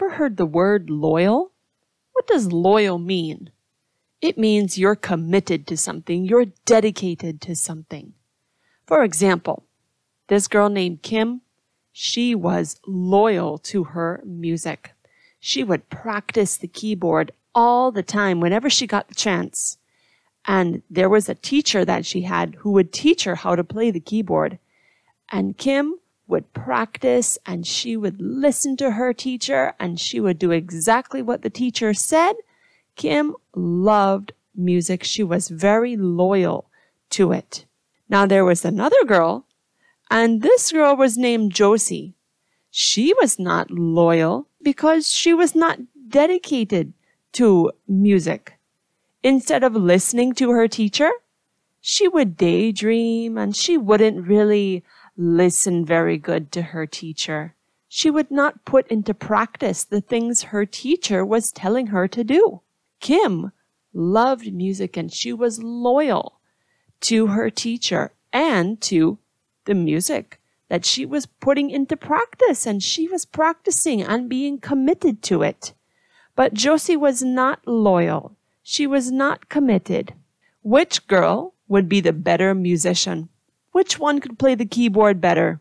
ever heard the word loyal? What does loyal mean? It means you're committed to something, you're dedicated to something. For example, this girl named Kim, she was loyal to her music. She would practice the keyboard all the time whenever she got the chance. And there was a teacher that she had who would teach her how to play the keyboard. And Kim would practice and she would listen to her teacher and she would do exactly what the teacher said. Kim loved music. She was very loyal to it. Now there was another girl and this girl was named Josie. She was not loyal because she was not dedicated to music. Instead of listening to her teacher, she would daydream and she wouldn't really listen very good to her teacher. She would not put into practice the things her teacher was telling her to do. Kim loved music and she was loyal to her teacher and to the music that she was putting into practice and she was practicing and being committed to it. But Josie was not loyal. She was not committed. Which girl would be the better musician? Which one could play the keyboard better?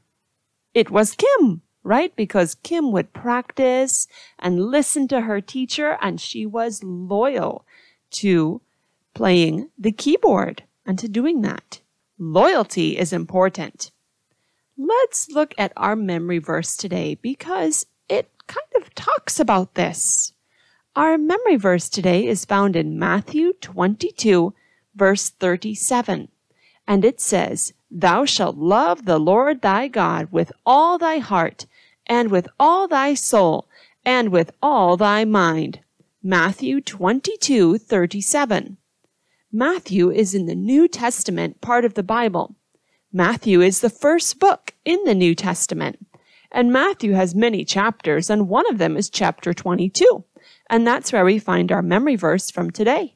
It was Kim, right? Because Kim would practice and listen to her teacher and she was loyal to playing the keyboard and to doing that. Loyalty is important. Let's look at our memory verse today because it kind of talks about this. Our memory verse today is found in Matthew 22, verse 37. And it says, Thou shalt love the Lord thy God with all thy heart, and with all thy soul, and with all thy mind. Matthew 22, 37. Matthew is in the New Testament part of the Bible. Matthew is the first book in the New Testament. And Matthew has many chapters, and one of them is chapter 22. And that's where we find our memory verse from today.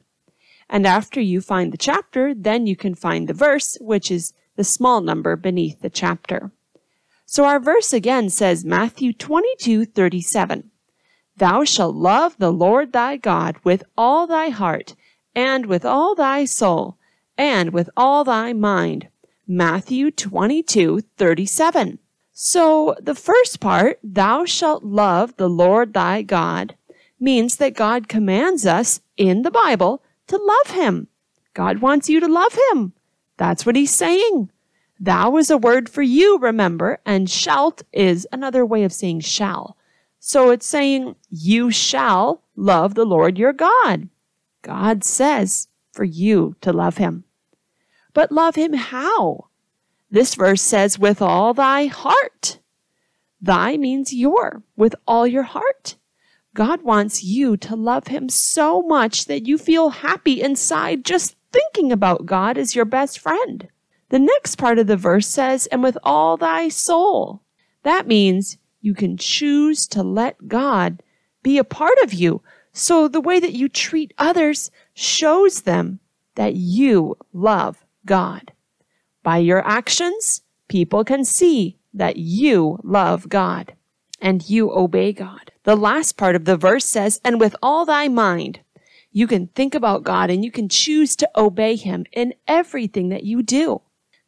And after you find the chapter, then you can find the verse, which is the small number beneath the chapter. So our verse again says Matthew 22:37. Thou shalt love the Lord thy God with all thy heart, and with all thy soul, and with all thy mind. Matthew 22:37. So the first part, thou shalt love the Lord thy God, means that God commands us in the Bible to love him. God wants you to love him. That's what he's saying. Thou is a word for you, remember, and shalt is another way of saying shall. So it's saying you shall love the Lord your God. God says for you to love him. But love him how? This verse says with all thy heart. Thy means your, with all your heart. God wants you to love Him so much that you feel happy inside just thinking about God as your best friend. The next part of the verse says, and with all thy soul. That means you can choose to let God be a part of you. So the way that you treat others shows them that you love God. By your actions, people can see that you love God and you obey God. The last part of the verse says, and with all thy mind, you can think about God and you can choose to obey him in everything that you do.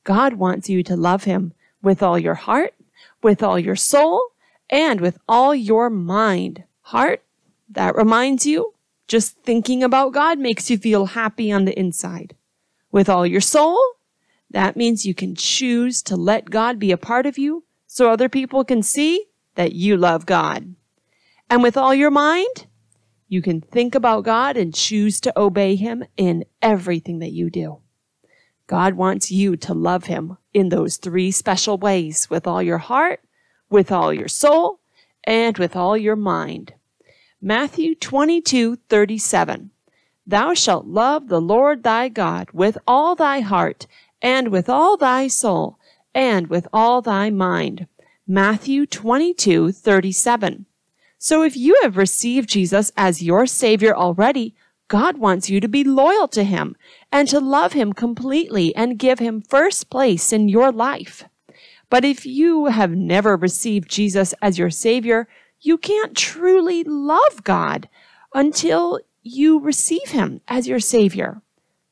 God wants you to love him with all your heart, with all your soul, and with all your mind. Heart, that reminds you, just thinking about God makes you feel happy on the inside. With all your soul, that means you can choose to let God be a part of you so other people can see that you love God. And with all your mind, you can think about God and choose to obey Him in everything that you do. God wants you to love Him in those three special ways with all your heart, with all your soul, and with all your mind. Matthew 22, 37. Thou shalt love the Lord thy God with all thy heart, and with all thy soul, and with all thy mind. Matthew 22, 37. So if you have received Jesus as your Savior already, God wants you to be loyal to Him and to love Him completely and give Him first place in your life. But if you have never received Jesus as your Savior, you can't truly love God until you receive Him as your Savior.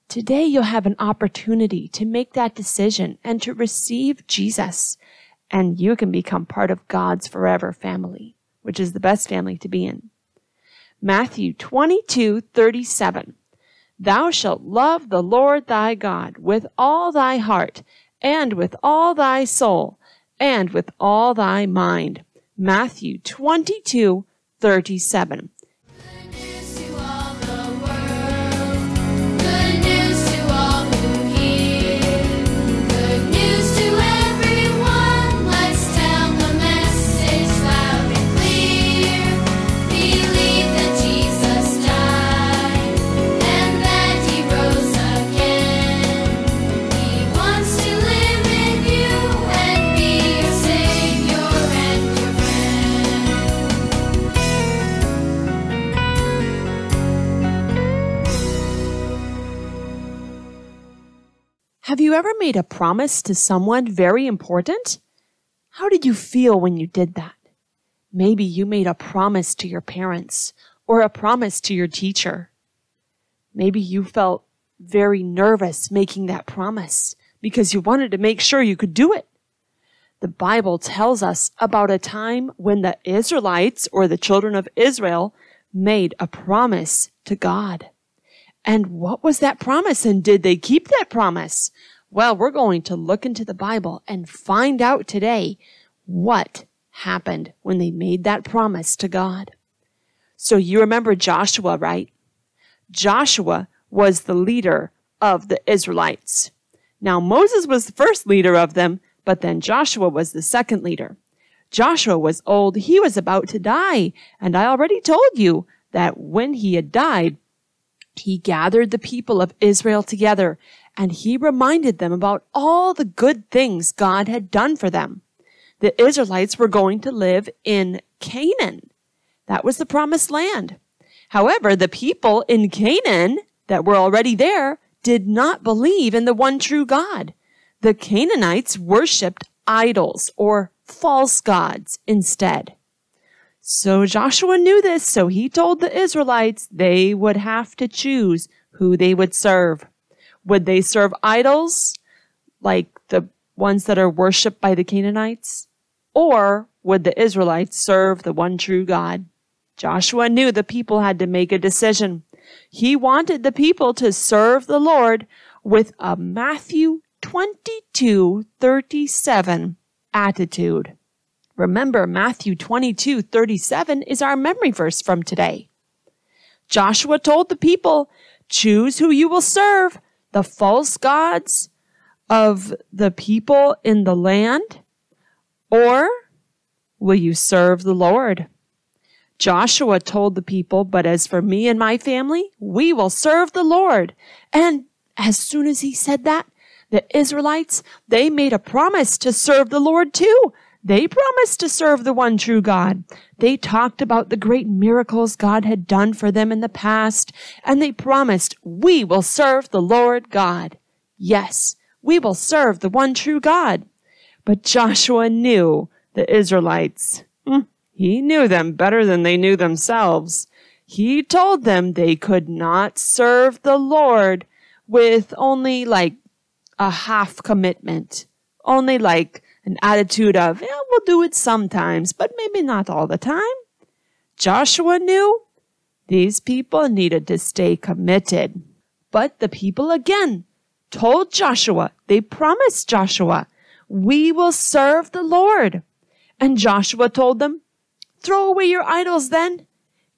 Today, you'll have an opportunity to make that decision and to receive Jesus, and you can become part of God's forever family, which is the best family to be in. Matthew 22 37. Thou shalt love the Lord thy God with all thy heart, and with all thy soul, and with all thy mind. Matthew 22 37. Have you ever made a promise to someone very important? How did you feel when you did that? Maybe you made a promise to your parents or a promise to your teacher. Maybe you felt very nervous making that promise because you wanted to make sure you could do it. The Bible tells us about a time when the Israelites or the children of Israel made a promise to God. And what was that promise? And did they keep that promise? Well, we're going to look into the Bible and find out today what happened when they made that promise to God. So you remember Joshua, right? Joshua was the leader of the Israelites. Now Moses was the first leader of them, but then Joshua was the second leader. Joshua was old. He was about to die. And I already told you that when he had died, he gathered the people of Israel together and he reminded them about all the good things God had done for them. The Israelites were going to live in Canaan. That was the promised land. However, the people in Canaan that were already there did not believe in the one true God. The Canaanites worshiped idols or false gods instead. So Joshua knew this, so he told the Israelites they would have to choose who they would serve. Would they serve idols like the ones that are worshiped by the Canaanites? Or would the Israelites serve the one true God? Joshua knew the people had to make a decision. He wanted the people to serve the Lord with a Matthew 22 37 attitude. Remember, Matthew 22, 37 is our memory verse from today. Joshua told the people, choose who you will serve, the false gods of the people in the land, or will you serve the Lord? Joshua told the people, but as for me and my family, we will serve the Lord. And as soon as he said that, the Israelites, they made a promise to serve the Lord too. They promised to serve the one true God. They talked about the great miracles God had done for them in the past, and they promised, we will serve the Lord God. Yes, we will serve the one true God. But Joshua knew the Israelites. Hmm, he knew them better than they knew themselves. He told them they could not serve the Lord with only like a half commitment, only like an attitude of, yeah, we'll do it sometimes, but maybe not all the time. Joshua knew these people needed to stay committed. But the people again told Joshua, they promised Joshua, we will serve the Lord. And Joshua told them, throw away your idols then.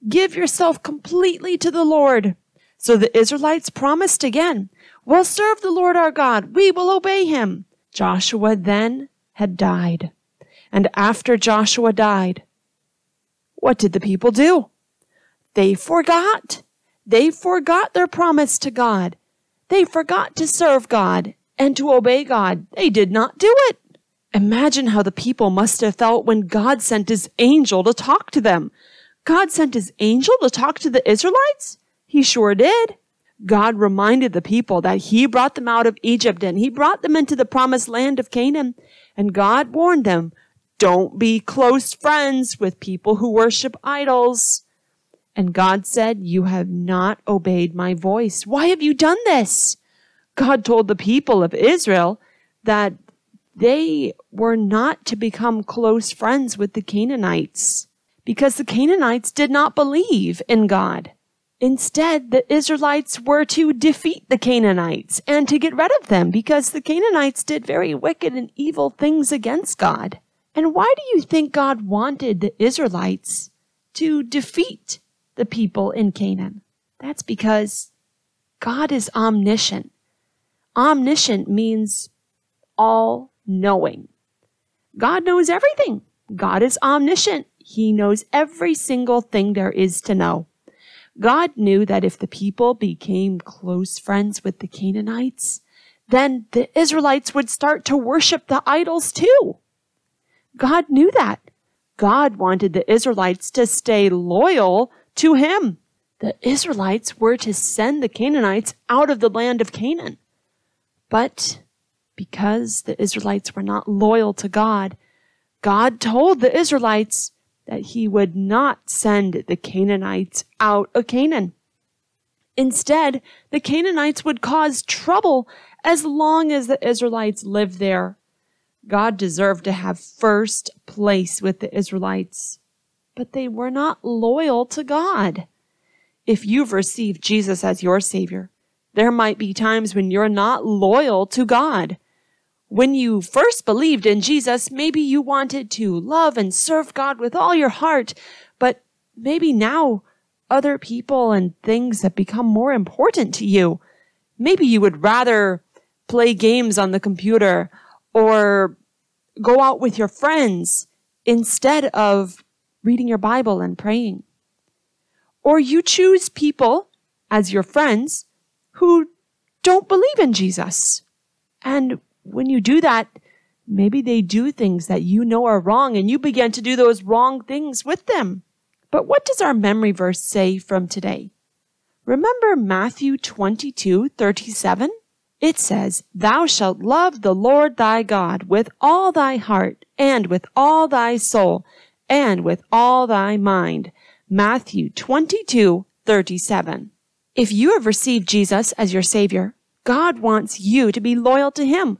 Give yourself completely to the Lord. So the Israelites promised again, we'll serve the Lord our God. We will obey him. Joshua then had died. And after Joshua died, what did the people do? They forgot. They forgot their promise to God. They forgot to serve God and to obey God. They did not do it. Imagine how the people must have felt when God sent his angel to talk to them. God sent his angel to talk to the Israelites? He sure did. God reminded the people that he brought them out of Egypt and he brought them into the promised land of Canaan. And God warned them, don't be close friends with people who worship idols. And God said, You have not obeyed my voice. Why have you done this? God told the people of Israel that they were not to become close friends with the Canaanites because the Canaanites did not believe in God. Instead, the Israelites were to defeat the Canaanites and to get rid of them because the Canaanites did very wicked and evil things against God. And why do you think God wanted the Israelites to defeat the people in Canaan? That's because God is omniscient. Omniscient means all knowing. God knows everything. God is omniscient. He knows every single thing there is to know. God knew that if the people became close friends with the Canaanites, then the Israelites would start to worship the idols too. God knew that. God wanted the Israelites to stay loyal to him. The Israelites were to send the Canaanites out of the land of Canaan. But because the Israelites were not loyal to God, God told the Israelites that he would not send the Canaanites out of Canaan. Instead, the Canaanites would cause trouble as long as the Israelites lived there. God deserved to have first place with the Israelites, but they were not loyal to God. If you've received Jesus as your Savior, there might be times when you're not loyal to God. When you first believed in Jesus, maybe you wanted to love and serve God with all your heart, but maybe now other people and things have become more important to you. Maybe you would rather play games on the computer or go out with your friends instead of reading your Bible and praying. Or you choose people as your friends who don't believe in Jesus. And when you do that, maybe they do things that you know are wrong and you begin to do those wrong things with them. But what does our memory verse say from today? Remember Matthew 22, 37? It says, Thou shalt love the Lord thy God with all thy heart, and with all thy soul, and with all thy mind. Matthew 22, 37. If you have received Jesus as your Savior, God wants you to be loyal to Him.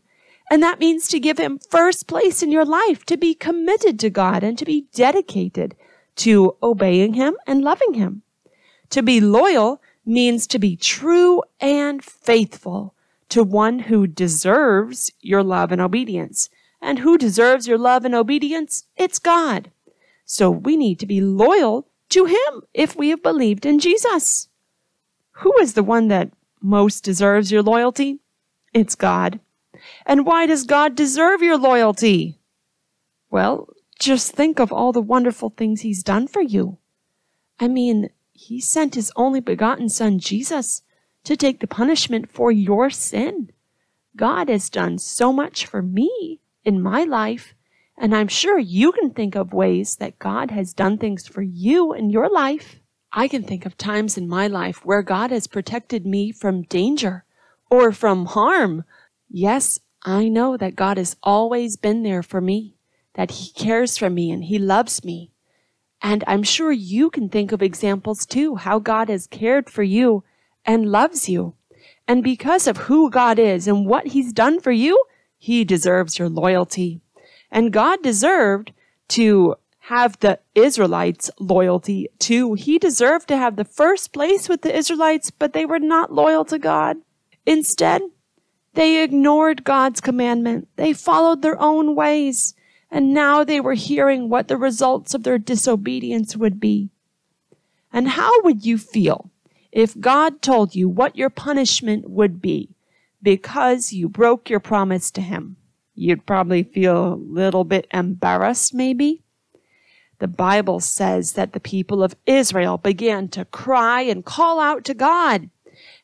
And that means to give Him first place in your life, to be committed to God, and to be dedicated to obeying Him and loving Him. To be loyal means to be true and faithful to one who deserves your love and obedience. And who deserves your love and obedience? It's God. So we need to be loyal to Him if we have believed in Jesus. Who is the one that most deserves your loyalty? It's God. And why does God deserve your loyalty? Well, just think of all the wonderful things He's done for you. I mean, He sent His only begotten Son, Jesus, to take the punishment for your sin. God has done so much for me in my life, and I'm sure you can think of ways that God has done things for you in your life. I can think of times in my life where God has protected me from danger or from harm. Yes, I know that God has always been there for me, that He cares for me and He loves me. And I'm sure you can think of examples too, how God has cared for you and loves you. And because of who God is and what he's done for you, he deserves your loyalty. And God deserved to have the Israelites' loyalty too. He deserved to have the first place with the Israelites, but they were not loyal to God. Instead, they ignored God's commandment. They followed their own ways. And now they were hearing what the results of their disobedience would be. And how would you feel if God told you what your punishment would be because you broke your promise to Him, you'd probably feel a little bit embarrassed, maybe. The Bible says that the people of Israel began to cry and call out to God.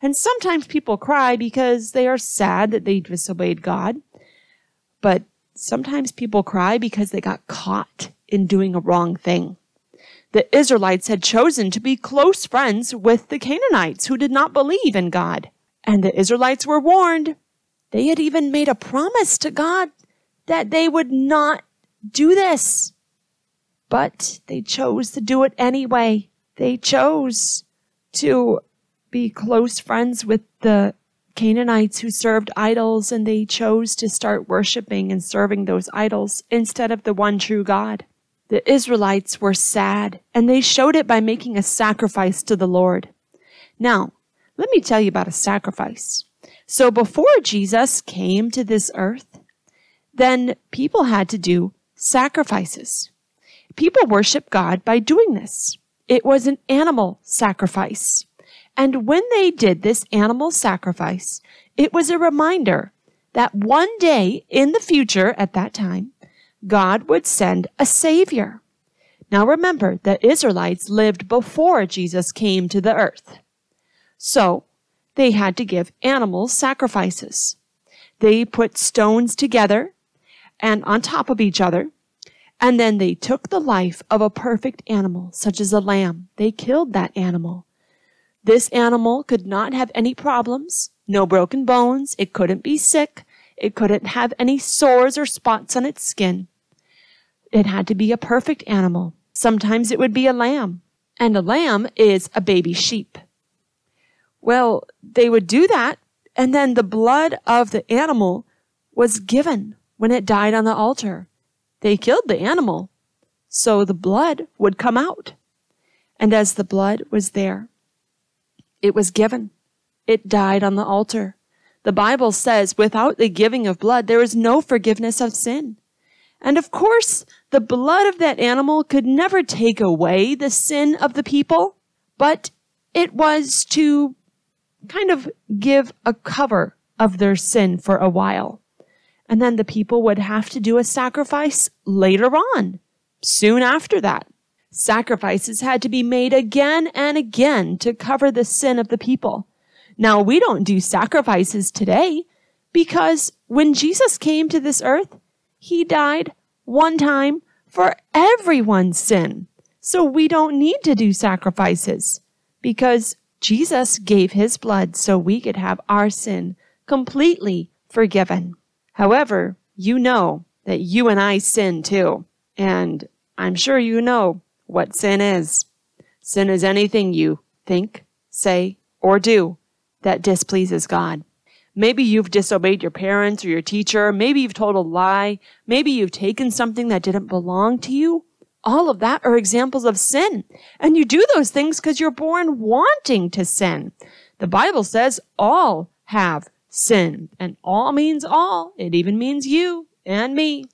And sometimes people cry because they are sad that they disobeyed God. But sometimes people cry because they got caught in doing a wrong thing the Israelites had chosen to be close friends with the Canaanites who did not believe in God. And the Israelites were warned. They had even made a promise to God that they would not do this. But they chose to do it anyway. They chose to be close friends with the Canaanites who served idols and they chose to start worshiping and serving those idols instead of the one true God. The Israelites were sad and they showed it by making a sacrifice to the Lord. Now, let me tell you about a sacrifice. So before Jesus came to this earth, then people had to do sacrifices. People worship God by doing this. It was an animal sacrifice. And when they did this animal sacrifice, it was a reminder that one day in the future at that time, God would send a savior. Now remember, the Israelites lived before Jesus came to the earth. So they had to give animal sacrifices. They put stones together and on top of each other, and then they took the life of a perfect animal, such as a lamb. They killed that animal. This animal could not have any problems, no broken bones, it couldn't be sick, it couldn't have any sores or spots on its skin. It had to be a perfect animal. Sometimes it would be a lamb, and a lamb is a baby sheep. Well, they would do that, and then the blood of the animal was given when it died on the altar. They killed the animal, so the blood would come out. And as the blood was there, it was given. It died on the altar. The Bible says without the giving of blood, there is no forgiveness of sin. And of course, the blood of that animal could never take away the sin of the people, but it was to kind of give a cover of their sin for a while. And then the people would have to do a sacrifice later on, soon after that. Sacrifices had to be made again and again to cover the sin of the people. Now, we don't do sacrifices today because when Jesus came to this earth, he died one time for everyone's sin. So we don't need to do sacrifices because Jesus gave his blood so we could have our sin completely forgiven. However, you know that you and I sin too. And I'm sure you know what sin is. Sin is anything you think, say, or do that displeases God. Maybe you've disobeyed your parents or your teacher. Maybe you've told a lie. Maybe you've taken something that didn't belong to you. All of that are examples of sin. And you do those things because you're born wanting to sin. The Bible says all have sinned. And all means all. It even means you and me.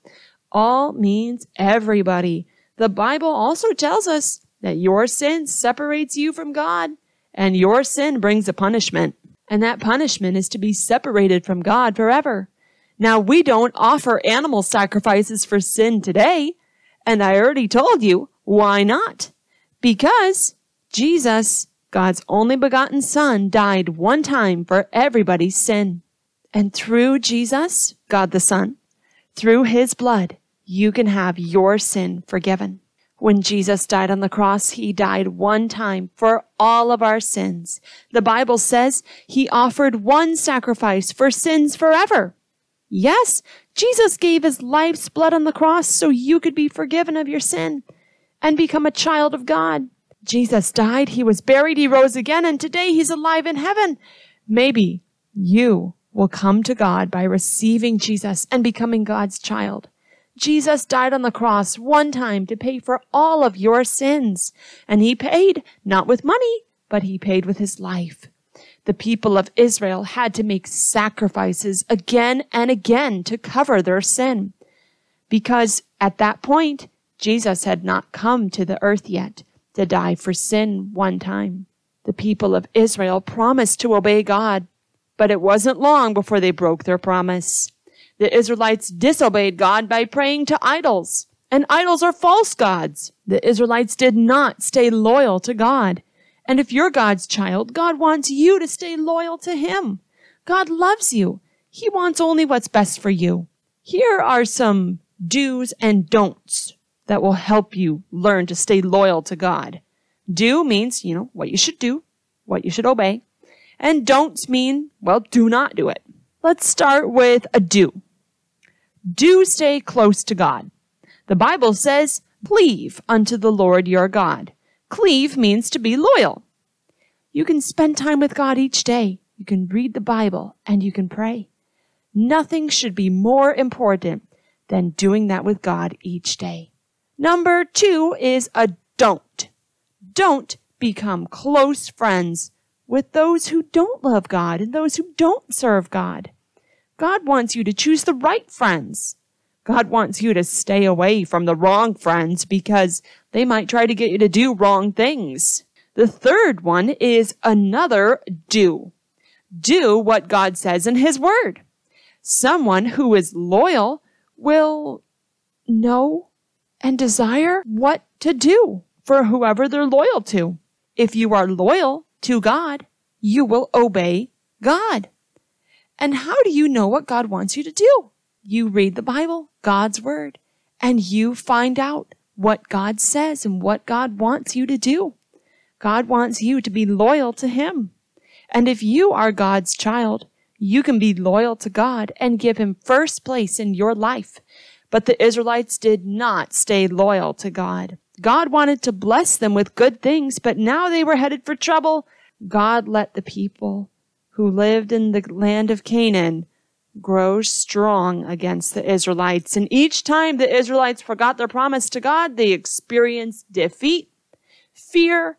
All means everybody. The Bible also tells us that your sin separates you from God and your sin brings a punishment. And that punishment is to be separated from God forever. Now we don't offer animal sacrifices for sin today. And I already told you why not? Because Jesus, God's only begotten son, died one time for everybody's sin. And through Jesus, God the Son, through his blood, you can have your sin forgiven. When Jesus died on the cross, he died one time for all of our sins. The Bible says he offered one sacrifice for sins forever. Yes, Jesus gave his life's blood on the cross so you could be forgiven of your sin and become a child of God. Jesus died, he was buried, he rose again, and today he's alive in heaven. Maybe you will come to God by receiving Jesus and becoming God's child. Jesus died on the cross one time to pay for all of your sins. And he paid not with money, but he paid with his life. The people of Israel had to make sacrifices again and again to cover their sin. Because at that point, Jesus had not come to the earth yet to die for sin one time. The people of Israel promised to obey God but it wasn't long before they broke their promise. The Israelites disobeyed God by praying to idols, and idols are false gods. The Israelites did not stay loyal to God. And if you're God's child, God wants you to stay loyal to Him. God loves you. He wants only what's best for you. Here are some do's and don'ts that will help you learn to stay loyal to God. Do means, you know, what you should do, what you should obey. And don'ts mean, well, do not do it. Let's start with a do. Do stay close to God. The Bible says, Cleave unto the Lord your God. Cleave means to be loyal. You can spend time with God each day. You can read the Bible and you can pray. Nothing should be more important than doing that with God each day. Number two is a don't. Don't become close friends with those who don't love God and those who don't serve God. God wants you to choose the right friends. God wants you to stay away from the wrong friends because they might try to get you to do wrong things. The third one is another do. Do what God says in His Word. Someone who is loyal will know and desire what to do for whoever they're loyal to. If you are loyal to God, you will obey God. And how do you know what God wants you to do? You read the Bible, God's Word, and you find out what God says and what God wants you to do. God wants you to be loyal to Him. And if you are God's child, you can be loyal to God and give Him first place in your life. But the Israelites did not stay loyal to God. God wanted to bless them with good things, but now they were headed for trouble. God let the people who lived in the land of Canaan grows strong against the Israelites. And each time the Israelites forgot their promise to God, they experienced defeat, fear,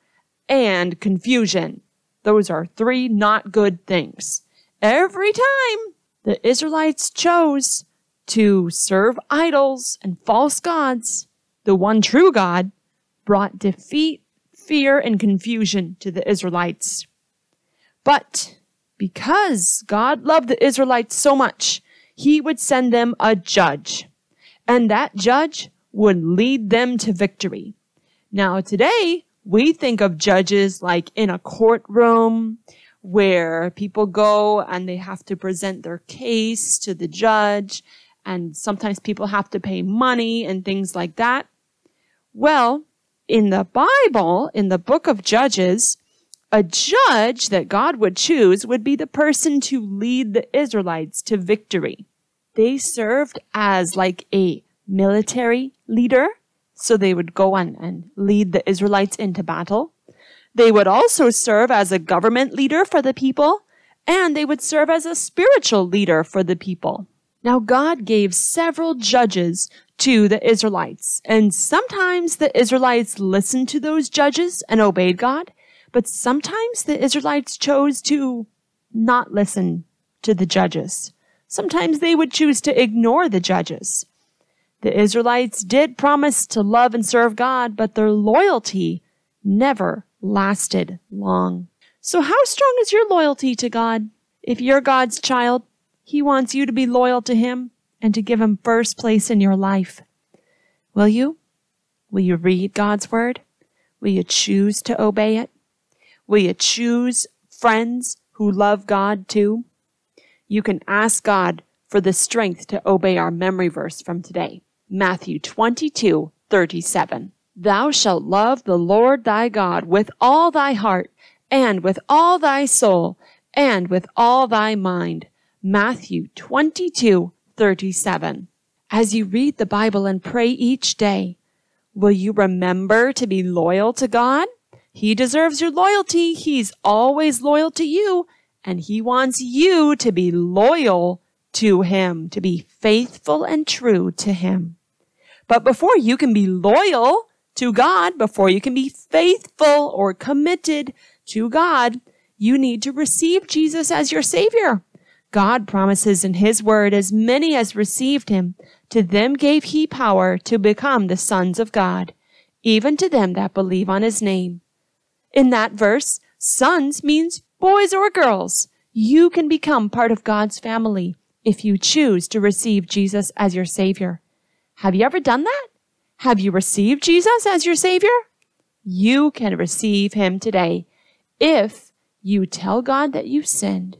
and confusion. Those are three not good things. Every time the Israelites chose to serve idols and false gods, the one true God brought defeat, fear, and confusion to the Israelites. But because God loved the Israelites so much, he would send them a judge. And that judge would lead them to victory. Now today, we think of judges like in a courtroom where people go and they have to present their case to the judge and sometimes people have to pay money and things like that. Well, in the Bible, in the book of Judges, a judge that God would choose would be the person to lead the Israelites to victory. They served as like a military leader so they would go on and lead the Israelites into battle. They would also serve as a government leader for the people, and they would serve as a spiritual leader for the people. Now, God gave several judges to the Israelites, and sometimes the Israelites listened to those judges and obeyed God, but sometimes the Israelites chose to not listen to the judges. Sometimes they would choose to ignore the judges. The Israelites did promise to love and serve God, but their loyalty never lasted long. So how strong is your loyalty to God? If you're God's child, He wants you to be loyal to Him and to give Him first place in your life. Will you? Will you read God's Word? Will you choose to obey it? Will you choose friends who love God too? You can ask God for the strength to obey our memory verse from today. Matthew 22, 37. Thou shalt love the Lord thy God with all thy heart, and with all thy soul, and with all thy mind. Matthew 22, 37. As you read the Bible and pray each day, will you remember to be loyal to God? He deserves your loyalty. He's always loyal to you, and he wants you to be loyal to him, to be faithful and true to him. But before you can be loyal to God, before you can be faithful or committed to God, you need to receive Jesus as your Savior. God promises in His Word, as many as received Him, to them gave He power to become the sons of God, even to them that believe on His name. In that verse, sons means boys or girls. You can become part of God's family if you choose to receive Jesus as your Savior. Have you ever done that? Have you received Jesus as your Savior? You can receive Him today if you tell God that you've sinned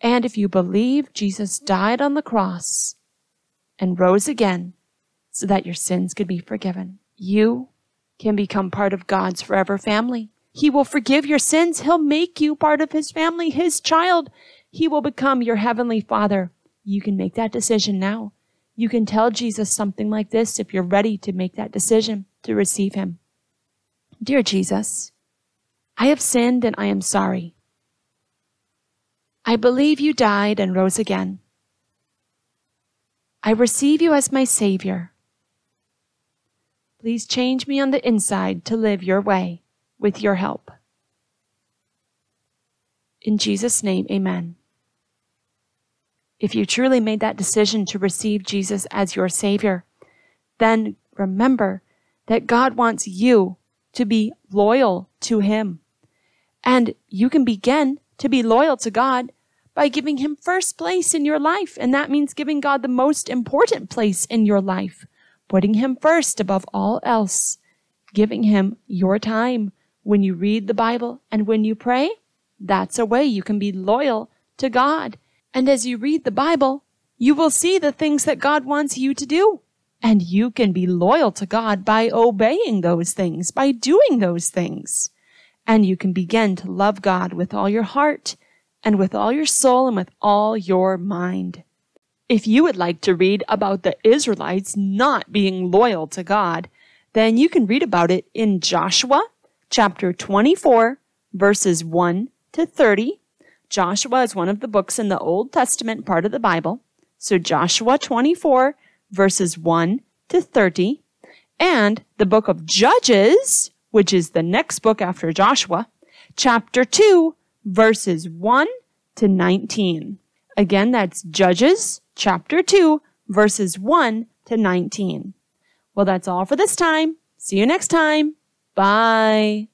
and if you believe Jesus died on the cross and rose again so that your sins could be forgiven. You can become part of God's forever family. He will forgive your sins. He'll make you part of His family, His child. He will become your heavenly Father. You can make that decision now. You can tell Jesus something like this if you're ready to make that decision to receive him. Dear Jesus, I have sinned and I am sorry. I believe you died and rose again. I receive you as my Savior. Please change me on the inside to live your way with your help. In Jesus' name, amen. If you truly made that decision to receive Jesus as your Savior, then remember that God wants you to be loyal to Him. And you can begin to be loyal to God by giving Him first place in your life. And that means giving God the most important place in your life, putting Him first above all else, giving Him your time when you read the Bible and when you pray. That's a way you can be loyal to God. And as you read the Bible, you will see the things that God wants you to do. And you can be loyal to God by obeying those things, by doing those things. And you can begin to love God with all your heart and with all your soul and with all your mind. If you would like to read about the Israelites not being loyal to God, then you can read about it in Joshua chapter 24, verses 1 to 30. Joshua is one of the books in the Old Testament part of the Bible. So Joshua 24, verses 1 to 30. And the book of Judges, which is the next book after Joshua, chapter 2, verses 1 to 19. Again, that's Judges chapter 2, verses 1 to 19. Well, that's all for this time. See you next time. Bye.